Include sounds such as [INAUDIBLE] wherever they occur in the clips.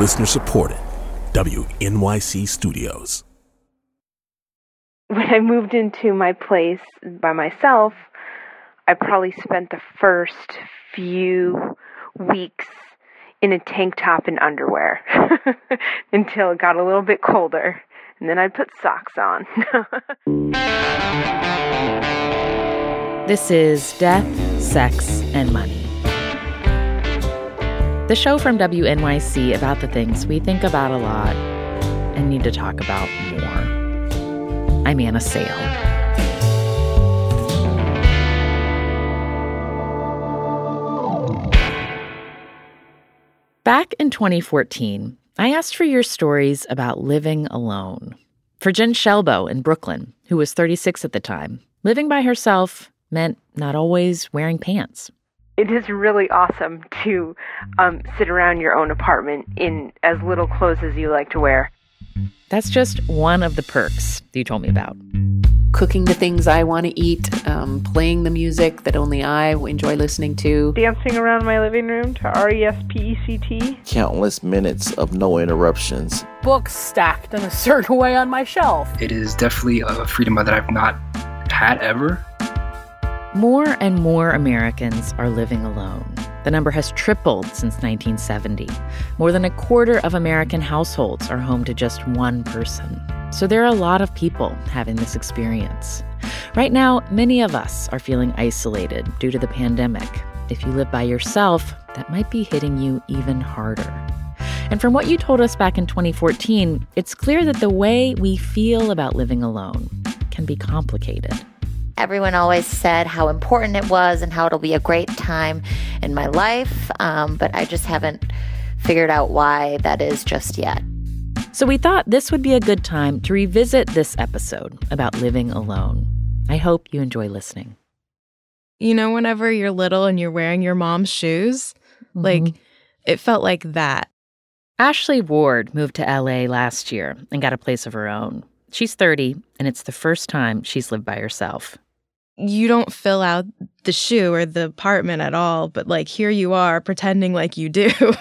Listener supported. WNYC Studios. When I moved into my place by myself, I probably spent the first few weeks in a tank top and underwear [LAUGHS] until it got a little bit colder. And then I'd put socks on. [LAUGHS] this is Death, Sex, and Money. The show from WNYC about the things we think about a lot and need to talk about more. I'm Anna Sale. Back in 2014, I asked for your stories about living alone. For Jen Shelbo in Brooklyn, who was 36 at the time, living by herself meant not always wearing pants. It is really awesome to um, sit around your own apartment in as little clothes as you like to wear. That's just one of the perks that you told me about cooking the things I want to eat, um, playing the music that only I enjoy listening to, dancing around my living room to R E S P E C T, countless minutes of no interruptions, books stacked in a certain way on my shelf. It is definitely a freedom that I've not had ever. More and more Americans are living alone. The number has tripled since 1970. More than a quarter of American households are home to just one person. So there are a lot of people having this experience. Right now, many of us are feeling isolated due to the pandemic. If you live by yourself, that might be hitting you even harder. And from what you told us back in 2014, it's clear that the way we feel about living alone can be complicated. Everyone always said how important it was and how it'll be a great time in my life, um, but I just haven't figured out why that is just yet. So we thought this would be a good time to revisit this episode about living alone. I hope you enjoy listening. You know, whenever you're little and you're wearing your mom's shoes, mm-hmm. like it felt like that. Ashley Ward moved to LA last year and got a place of her own. She's 30, and it's the first time she's lived by herself. You don't fill out the shoe or the apartment at all, but like here you are pretending like you do. [LAUGHS]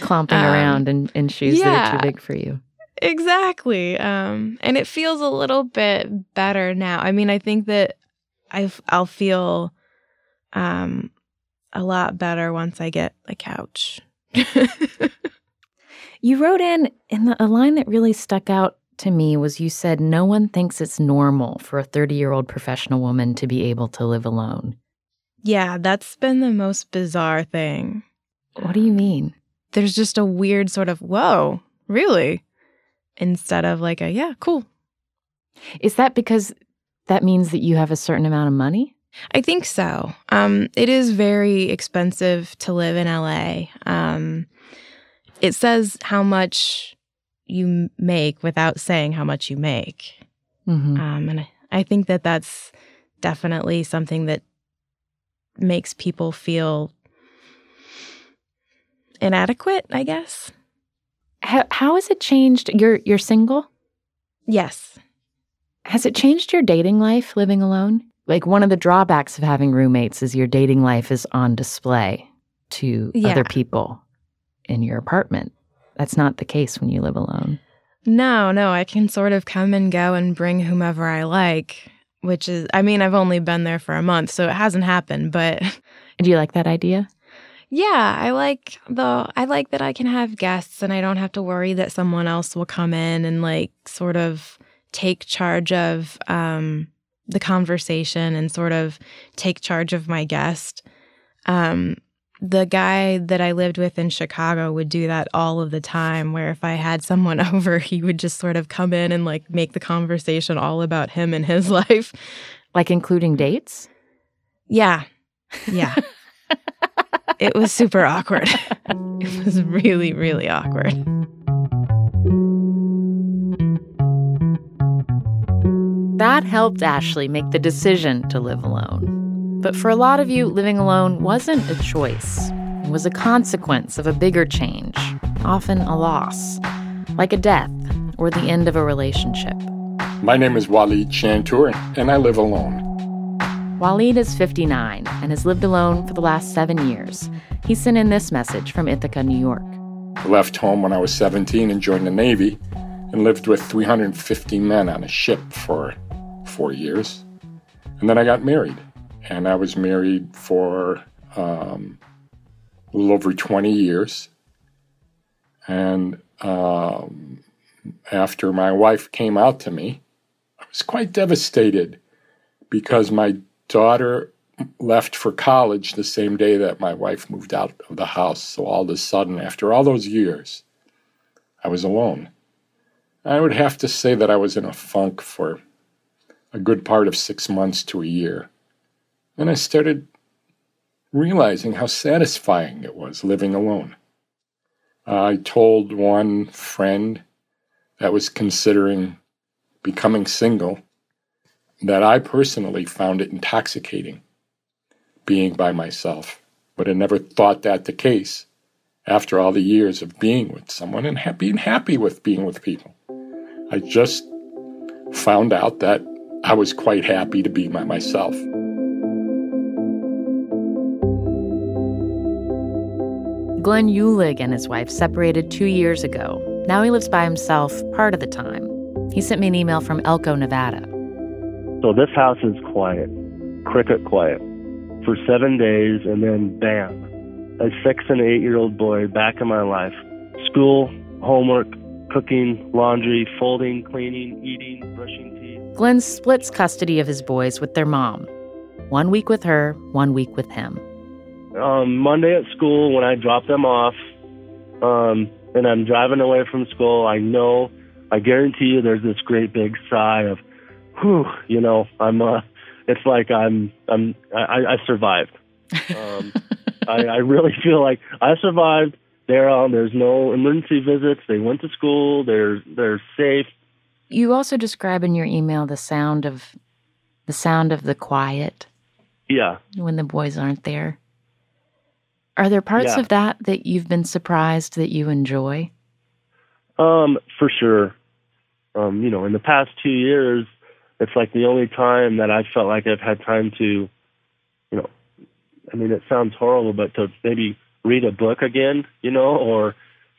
clomping um, around in, in shoes yeah, that are too big for you. Exactly. Um, and it feels a little bit better now. I mean, I think that i will feel um, a lot better once I get a couch. [LAUGHS] you wrote in, in the, a line that really stuck out to me was you said, No one thinks it's normal for a 30 year old professional woman to be able to live alone. Yeah, that's been the most bizarre thing. What do you mean? there's just a weird sort of, whoa, really? Instead of like a, yeah, cool. Is that because that means that you have a certain amount of money? I think so. Um, it is very expensive to live in LA. Um, it says how much you make without saying how much you make. Mm-hmm. Um, and I, I think that that's definitely something that makes people feel inadequate, I guess. How, how has it changed? You're you're single? Yes. Has it changed your dating life living alone? Like one of the drawbacks of having roommates is your dating life is on display to yeah. other people in your apartment. That's not the case when you live alone. No, no, I can sort of come and go and bring whomever I like, which is I mean, I've only been there for a month, so it hasn't happened, but [LAUGHS] Do you like that idea? Yeah, I like the I like that I can have guests and I don't have to worry that someone else will come in and like sort of take charge of um, the conversation and sort of take charge of my guest. Um, the guy that I lived with in Chicago would do that all of the time, where if I had someone [LAUGHS] over, he would just sort of come in and like make the conversation all about him and his [LAUGHS] life. Like including dates? Yeah. Yeah. [LAUGHS] it was super awkward. it was really, really awkward. That helped Ashley make the decision to live alone. But for a lot of you, living alone wasn't a choice. It was a consequence of a bigger change, often a loss, like a death or the end of a relationship. My name is Waleed Chantour, and I live alone. Waleed is 59 and has lived alone for the last seven years. He sent in this message from Ithaca, New York. I left home when I was 17 and joined the Navy and lived with 350 men on a ship for four years. And then I got married. And I was married for um, a little over 20 years. And um, after my wife came out to me, I was quite devastated because my daughter left for college the same day that my wife moved out of the house. So all of a sudden, after all those years, I was alone. I would have to say that I was in a funk for a good part of six months to a year. And I started realizing how satisfying it was living alone. I told one friend that was considering becoming single that I personally found it intoxicating being by myself, but I never thought that the case after all the years of being with someone and ha- being happy with being with people. I just found out that I was quite happy to be by myself. Glenn Uhlig and his wife separated two years ago. Now he lives by himself part of the time. He sent me an email from Elko, Nevada. So this house is quiet, cricket quiet, for seven days, and then bam, a six and eight year old boy back in my life. School, homework, cooking, laundry, folding, cleaning, eating, brushing teeth. Glenn splits custody of his boys with their mom. One week with her, one week with him. Um, Monday at school, when I drop them off, um, and I'm driving away from school, I know, I guarantee you, there's this great big sigh of, whew, you know, I'm, uh, it's like I'm, I'm, I, I survived. Um, [LAUGHS] I, I really feel like I survived. They're um, there's no emergency visits. They went to school. They're, they're safe. You also describe in your email the sound of, the sound of the quiet. Yeah. When the boys aren't there. Are there parts Yeah. of that that you've been surprised that you enjoy? Um, for sure. Um, you know, in the past two years, it's like the only time that I felt like I've had time to, you know, I mean, it sounds horrible, but to maybe read a book again, you know, or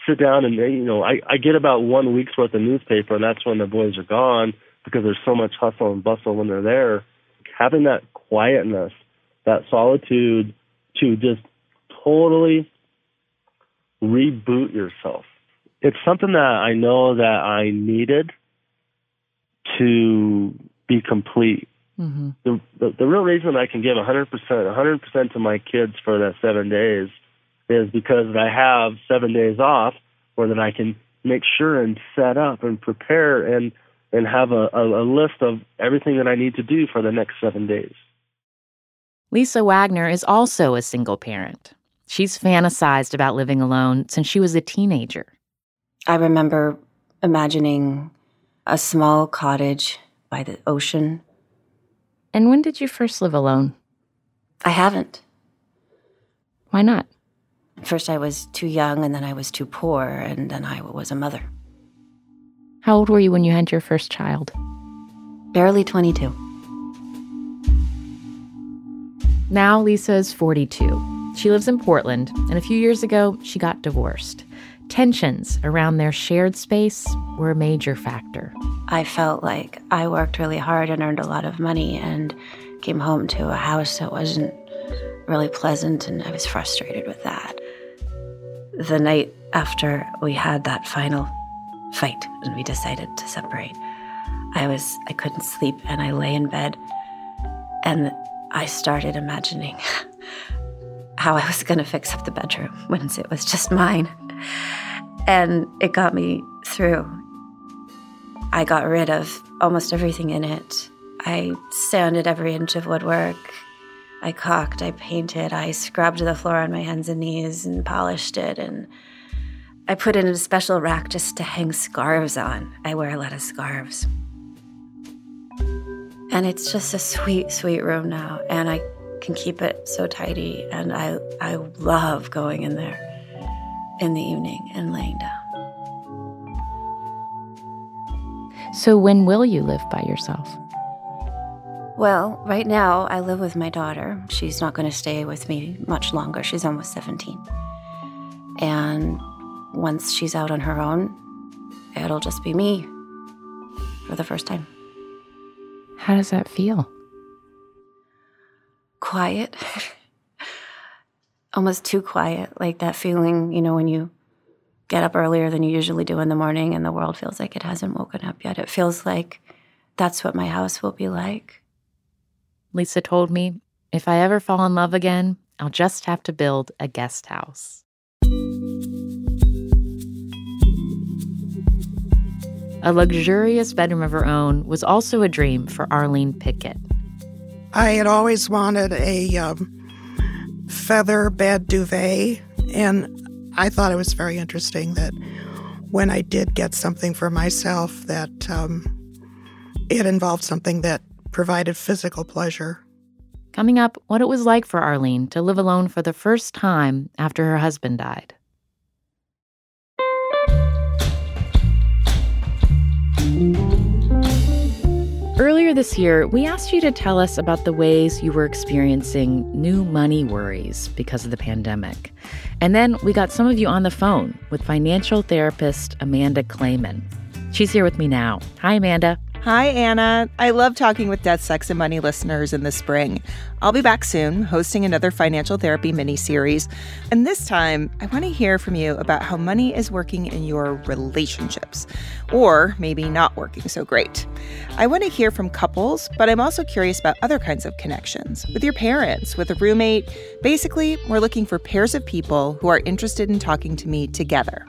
sit down and, you know, I, I get about one week's worth of newspaper, and that's when the boys are gone because there's so much hustle and bustle when they're there. Having that quietness, that solitude to just totally reboot yourself. It's something that I know that I needed to be complete. Mm-hmm. The, the the real reason I can give 100%, 100% to my kids for that seven days is because I have seven days off where that I can make sure and set up and prepare and and have a, a, a list of everything that I need to do for the next seven days. Lisa Wagner is also a single parent. She's fantasized about living alone since she was a teenager. I remember imagining a small cottage by the ocean. And when did you first live alone? I haven't. Why not? First, I was too young, and then I was too poor, and then I was a mother. How old were you when you had your first child? Barely 22. Now Lisa is 42. She lives in Portland, and a few years ago, she got divorced. Tensions around their shared space were a major factor. I felt like I worked really hard and earned a lot of money and came home to a house that wasn't really pleasant, and I was frustrated with that. The night after we had that final fight and we decided to separate, I was I couldn't sleep and I lay in bed and I started imagining [LAUGHS] how I was going to fix up the bedroom once it was just mine. And it got me through. I got rid of almost everything in it. I sanded every inch of woodwork. I caulked, I painted, I scrubbed the floor on my hands and knees and polished it. And I put in a special rack just to hang scarves on. I wear a lot of scarves. And it's just a sweet, sweet room now. And I can keep it so tidy. And I, I love going in there in the evening and laying down. So, when will you live by yourself? Well, right now I live with my daughter. She's not going to stay with me much longer. She's almost 17. And once she's out on her own, it'll just be me for the first time. How does that feel? Quiet. Almost too quiet. Like that feeling, you know, when you get up earlier than you usually do in the morning and the world feels like it hasn't woken up yet. It feels like that's what my house will be like. Lisa told me if I ever fall in love again, I'll just have to build a guest house. A luxurious bedroom of her own was also a dream for Arlene Pickett. I had always wanted a um, feather bed duvet, and I thought it was very interesting that when I did get something for myself, that um, it involved something that provided physical pleasure. Coming up, what it was like for Arlene to live alone for the first time after her husband died. Earlier this year, we asked you to tell us about the ways you were experiencing new money worries because of the pandemic. And then we got some of you on the phone with financial therapist Amanda Clayman. She's here with me now. Hi, Amanda. Hi, Anna. I love talking with Death, Sex, and Money listeners in the spring. I'll be back soon, hosting another financial therapy mini series. And this time, I want to hear from you about how money is working in your relationships, or maybe not working so great. I want to hear from couples, but I'm also curious about other kinds of connections with your parents, with a roommate. Basically, we're looking for pairs of people who are interested in talking to me together.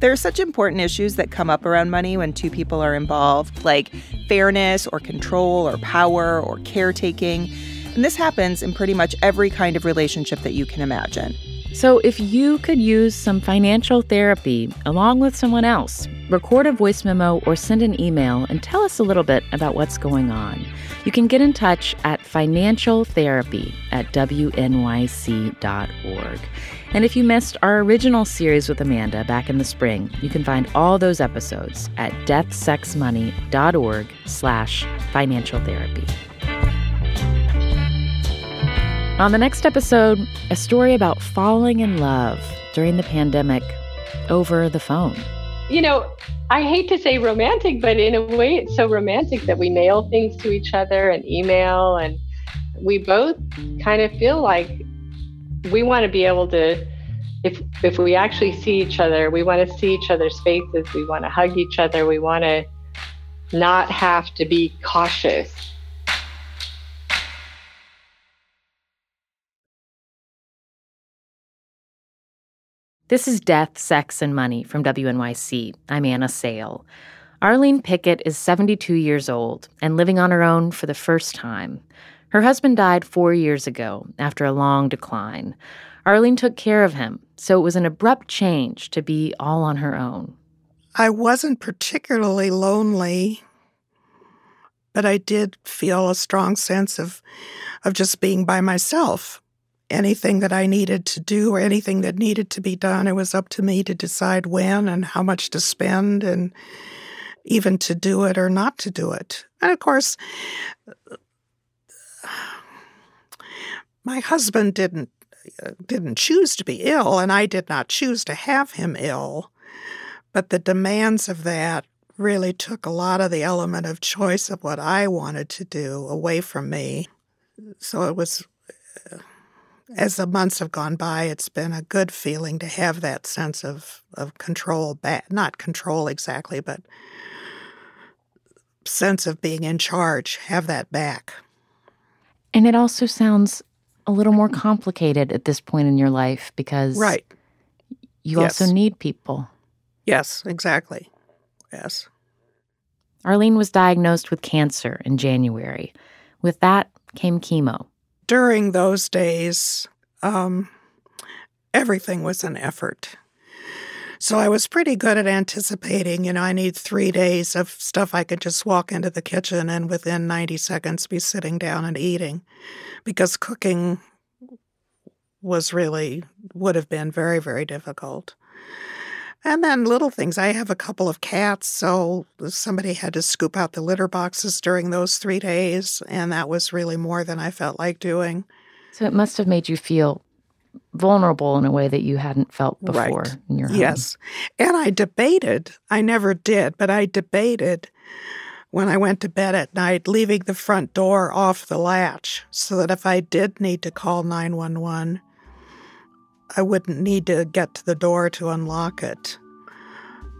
There are such important issues that come up around money when two people are involved, like fairness or control or power or caretaking. And this happens in pretty much every kind of relationship that you can imagine. So, if you could use some financial therapy along with someone else, record a voice memo or send an email and tell us a little bit about what's going on. You can get in touch at financialtherapy at wnyc.org. And if you missed our original series with Amanda back in the spring, you can find all those episodes at deathsexmoney.org slash financial therapy. On the next episode, a story about falling in love during the pandemic over the phone. You know, I hate to say romantic, but in a way, it's so romantic that we mail things to each other and email, and we both kind of feel like we want to be able to. If, if we actually see each other, we want to see each other's faces. We want to hug each other. We want to not have to be cautious This is Death, Sex, and Money from WNYC. I'm Anna Sale. Arlene Pickett is 72 years old and living on her own for the first time. Her husband died four years ago after a long decline. Arlene took care of him, so it was an abrupt change to be all on her own. I wasn't particularly lonely, but I did feel a strong sense of, of just being by myself anything that I needed to do or anything that needed to be done, it was up to me to decide when and how much to spend and even to do it or not to do it. And of course, my husband didn't didn't choose to be ill and I did not choose to have him ill. But the demands of that really took a lot of the element of choice of what I wanted to do away from me. So it was as the months have gone by, it's been a good feeling to have that sense of, of control back. Not control exactly, but sense of being in charge, have that back. And it also sounds a little more complicated at this point in your life because right. you yes. also need people. Yes, exactly. Yes. Arlene was diagnosed with cancer in January. With that came chemo during those days, um, everything was an effort. So I was pretty good at anticipating, you know, I need three days of stuff I could just walk into the kitchen and within 90 seconds be sitting down and eating because cooking was really, would have been very, very difficult. And then little things. I have a couple of cats, so somebody had to scoop out the litter boxes during those three days, and that was really more than I felt like doing. So it must have made you feel vulnerable in a way that you hadn't felt before Right. in your home. Yes. And I debated, I never did, but I debated when I went to bed at night, leaving the front door off the latch so that if I did need to call 911, I wouldn't need to get to the door to unlock it.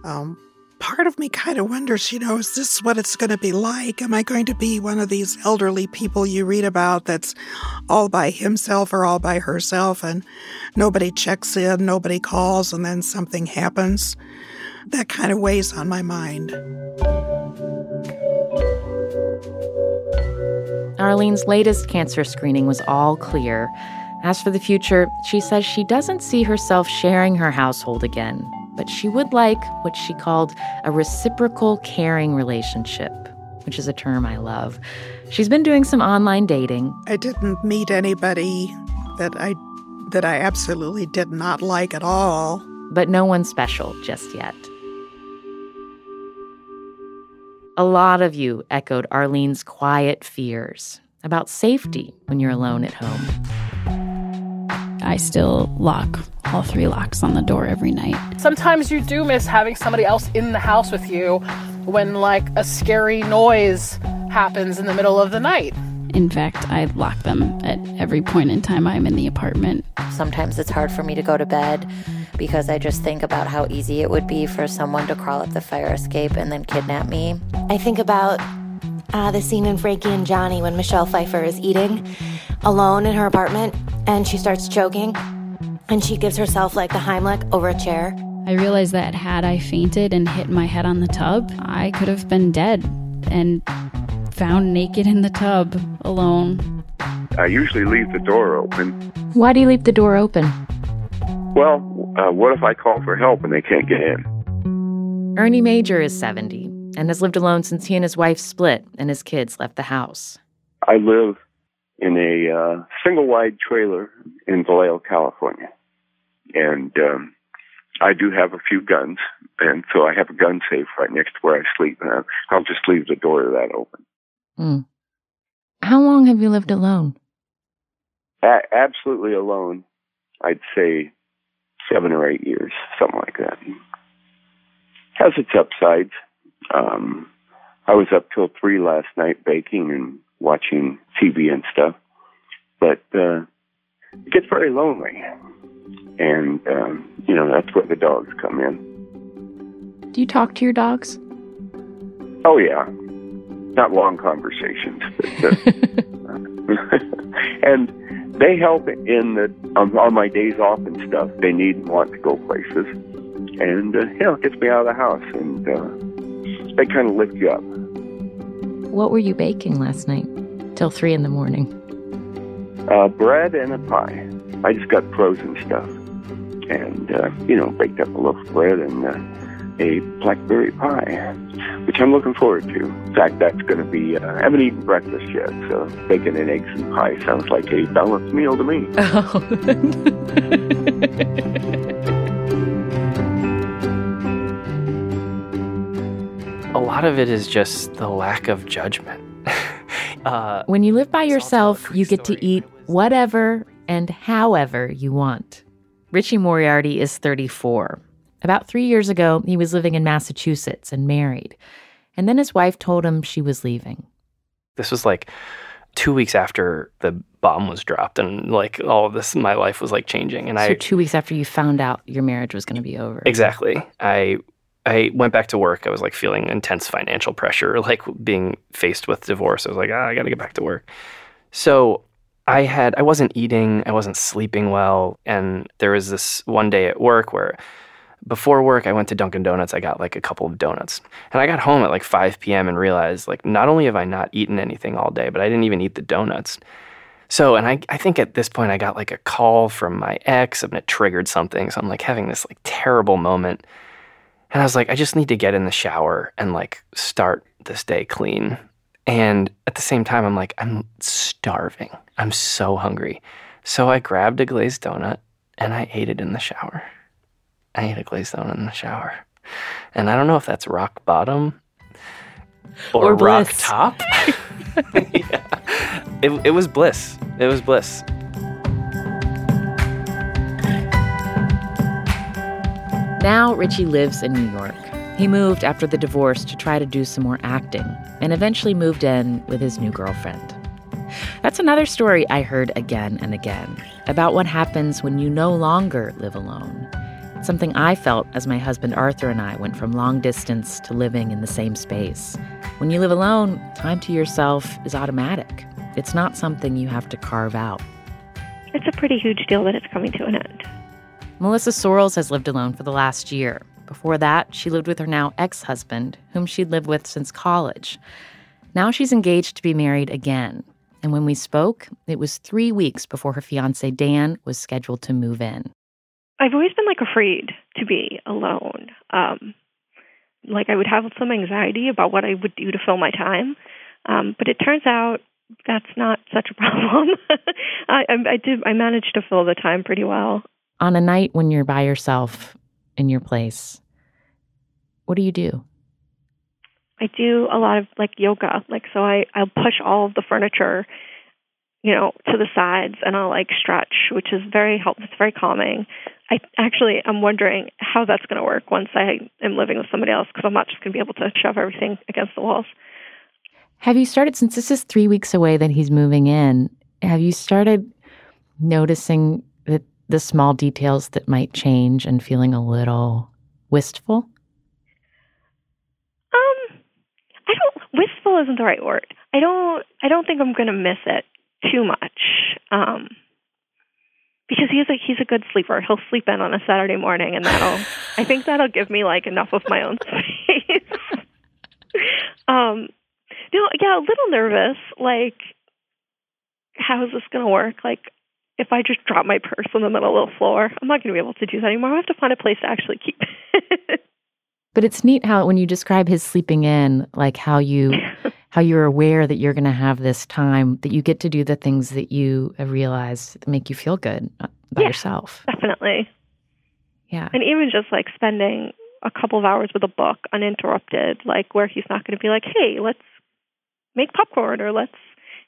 Um, part of me kind of wonders, you know, is this what it's going to be like? Am I going to be one of these elderly people you read about that's all by himself or all by herself and nobody checks in, nobody calls, and then something happens? That kind of weighs on my mind. Arlene's latest cancer screening was all clear. As for the future, she says she doesn't see herself sharing her household again, but she would like what she called a reciprocal caring relationship, which is a term I love. She's been doing some online dating. I didn't meet anybody that I that I absolutely did not like at all. but no one special just yet. A lot of you echoed Arlene's quiet fears about safety when you're alone at home. I still lock all three locks on the door every night. Sometimes you do miss having somebody else in the house with you when, like, a scary noise happens in the middle of the night. In fact, I lock them at every point in time I'm in the apartment. Sometimes it's hard for me to go to bed because I just think about how easy it would be for someone to crawl up the fire escape and then kidnap me. I think about uh, the scene in Frankie and Johnny when Michelle Pfeiffer is eating alone in her apartment and she starts choking and she gives herself like the Heimlich over a chair. I realized that had I fainted and hit my head on the tub, I could have been dead and found naked in the tub alone. I usually leave the door open. Why do you leave the door open? Well, uh, what if I call for help and they can't get in? Ernie Major is 70 and has lived alone since he and his wife split and his kids left the house. I live in a uh, single wide trailer in Vallejo, California. And um, I do have a few guns, and so I have a gun safe right next to where I sleep. And I'll just leave the door of that open. Hmm. How long have you lived alone? A- absolutely alone, I'd say seven or eight years, something like that. Has its upsides. Um, I was up till three last night baking and watching TV and stuff, but uh, it gets very lonely, and um, you know that's where the dogs come in. Do you talk to your dogs? Oh yeah, not long conversations, but, [LAUGHS] uh, and they help in that on, on my days off and stuff. They need and want to go places, and uh, you know it gets me out of the house, and uh, they kind of lift you up. What were you baking last night? Till three in the morning. Uh, bread and a pie. I just got frozen stuff, and uh, you know baked up a loaf of bread and uh, a blackberry pie, which I'm looking forward to. In fact, that's going to be. Uh, I haven't eaten breakfast yet, so bacon and eggs and pie sounds like a balanced meal to me. [LAUGHS] [LAUGHS] A lot of it is just the lack of judgment. [LAUGHS] uh, When you live by yourself, you get to eat whatever and however you want. Richie Moriarty is 34. About three years ago, he was living in Massachusetts and married. And then his wife told him she was leaving. this was like two weeks after the bomb was dropped, and like all of this, my life was like changing. And so, I two weeks after you found out your marriage was going to be over. Exactly. I I went back to work. I was like feeling intense financial pressure, [LAUGHS] like being faced with divorce. I was like, ah, I got to get back to work. So I had I wasn't eating, I wasn't sleeping well, and there was this one day at work where before work I went to Dunkin' Donuts. I got like a couple of donuts, and I got home at like 5 p.m. and realized like not only have I not eaten anything all day, but I didn't even eat the donuts. So, and I, I think at this point I got like a call from my ex and it triggered something. So I'm like having this like terrible moment. And I was like, I just need to get in the shower and like start this day clean. And at the same time, I'm like, I'm starving. I'm so hungry. So I grabbed a glazed donut and I ate it in the shower. I ate a glazed donut in the shower. And I don't know if that's rock bottom or, Or rock top. [LAUGHS] yeah. It, it was bliss. It was bliss. Now, Richie lives in New York. He moved after the divorce to try to do some more acting and eventually moved in with his new girlfriend. That's another story I heard again and again about what happens when you no longer live alone. Something I felt as my husband Arthur and I went from long distance to living in the same space. When you live alone, time to yourself is automatic. It's not something you have to carve out. It's a pretty huge deal that it's coming to an end. Melissa Sorrells has lived alone for the last year. Before that, she lived with her now ex husband, whom she'd lived with since college. Now she's engaged to be married again. And when we spoke, it was three weeks before her fiance Dan was scheduled to move in. I've always been like afraid to be alone. Um, like I would have some anxiety about what I would do to fill my time. Um, but it turns out that's not such a [LAUGHS] problem. I, I did. I managed to fill the time pretty well. On a night when you're by yourself in your place, what do you do? I do a lot of like yoga. Like so, I I'll push all of the furniture, you know, to the sides, and I'll like stretch, which is very helpful. It's very calming. I actually I'm wondering how that's going to work once I am living with somebody else because I'm not just going to be able to shove everything against the walls. Have you started since this is three weeks away that he's moving in? Have you started noticing the small details that might change and feeling a little wistful? Um, I don't. Wistful isn't the right word. I don't. I don't think I'm going to miss it too much. Um, because he's a he's a good sleeper. He'll sleep in on a Saturday morning, and that'll I think that'll give me like enough of my own [LAUGHS] space. um, no, yeah, a little nervous. Like, how is this going to work? Like, if I just drop my purse in the middle of the floor, I'm not going to be able to do that anymore. I have to find a place to actually keep it. [LAUGHS] But it's neat how when you describe his sleeping in, like how you [LAUGHS] how you're aware that you're going to have this time that you get to do the things that you have realized that make you feel good uh, by Yeah. yourself. Definitely. Yeah. And even just like spending a couple of hours with a book uninterrupted, like where he's not going to be like, "Hey, let's make popcorn," or "Let's,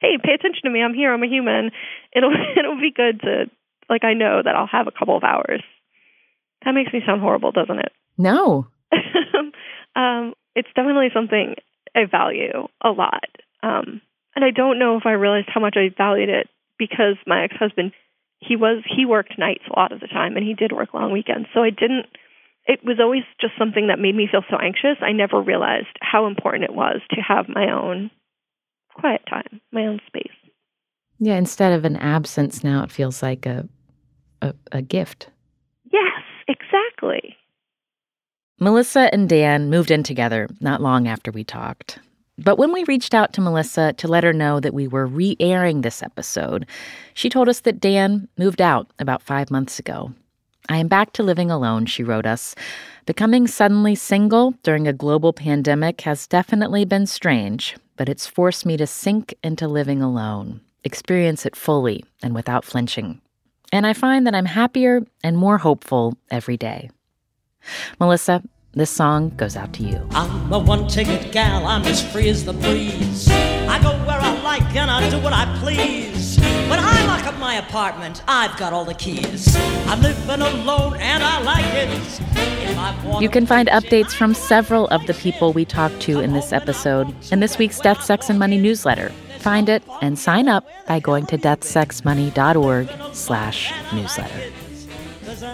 hey, pay attention to me. I'm here. I'm a human." It'll [LAUGHS] it'll be good to like I know that I'll have a couple of hours. That makes me sound horrible, doesn't it? No. [LAUGHS] um, it's definitely something I value a lot. Um, and I don't know if I realized how much I valued it because my ex husband, he was he worked nights a lot of the time, and he did work long weekends. So I didn't. It was always just something that made me feel so anxious. I never realized how important it was to have my own quiet time, my own space. Yeah, instead of an absence now it feels like a a, a gift. Yes, exactly. Melissa and Dan moved in together not long after we talked. But when we reached out to Melissa to let her know that we were re airing this episode, she told us that Dan moved out about five months ago. I am back to living alone, she wrote us. Becoming suddenly single during a global pandemic has definitely been strange, but it's forced me to sink into living alone, experience it fully and without flinching. And I find that I'm happier and more hopeful every day. Melissa, this song goes out to you. I'm a one ticket gal, I'm as free as the breeze. I go where I like and I do what I please. Lock up my apartment, I've got all the keys. I'm living alone and I like it. If I want You can find updates from several of the people we talked to in this episode in this week's Death, Sex, and Money newsletter. Find it and sign up by going to deathsexmoney.org slash newsletter.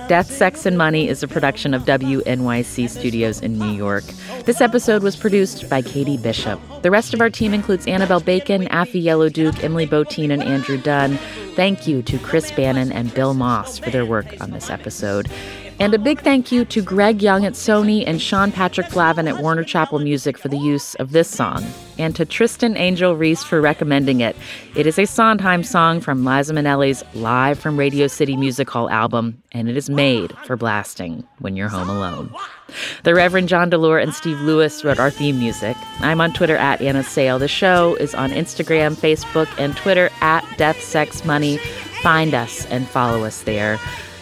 Death, Sex, and Money is a production of WNYC Studios in New York. This episode was produced by Katie Bishop. The rest of our team includes Annabelle Bacon, Afi Yellow Duke, Emily Botein, and Andrew Dunn. Thank you to Chris Bannon and Bill Moss for their work on this episode. And a big thank you to Greg Young at Sony and Sean Patrick Flavin at Warner Chappell Music for the use of this song, and to Tristan Angel Reese for recommending it. It is a Sondheim song from Liza Minnelli's Live from Radio City Music Hall album, and it is made for blasting when you're home alone. The Reverend John DeLore and Steve Lewis wrote our theme music. I'm on Twitter at Anna Sale. The show is on Instagram, Facebook, and Twitter at Death Sex Money. Find us and follow us there.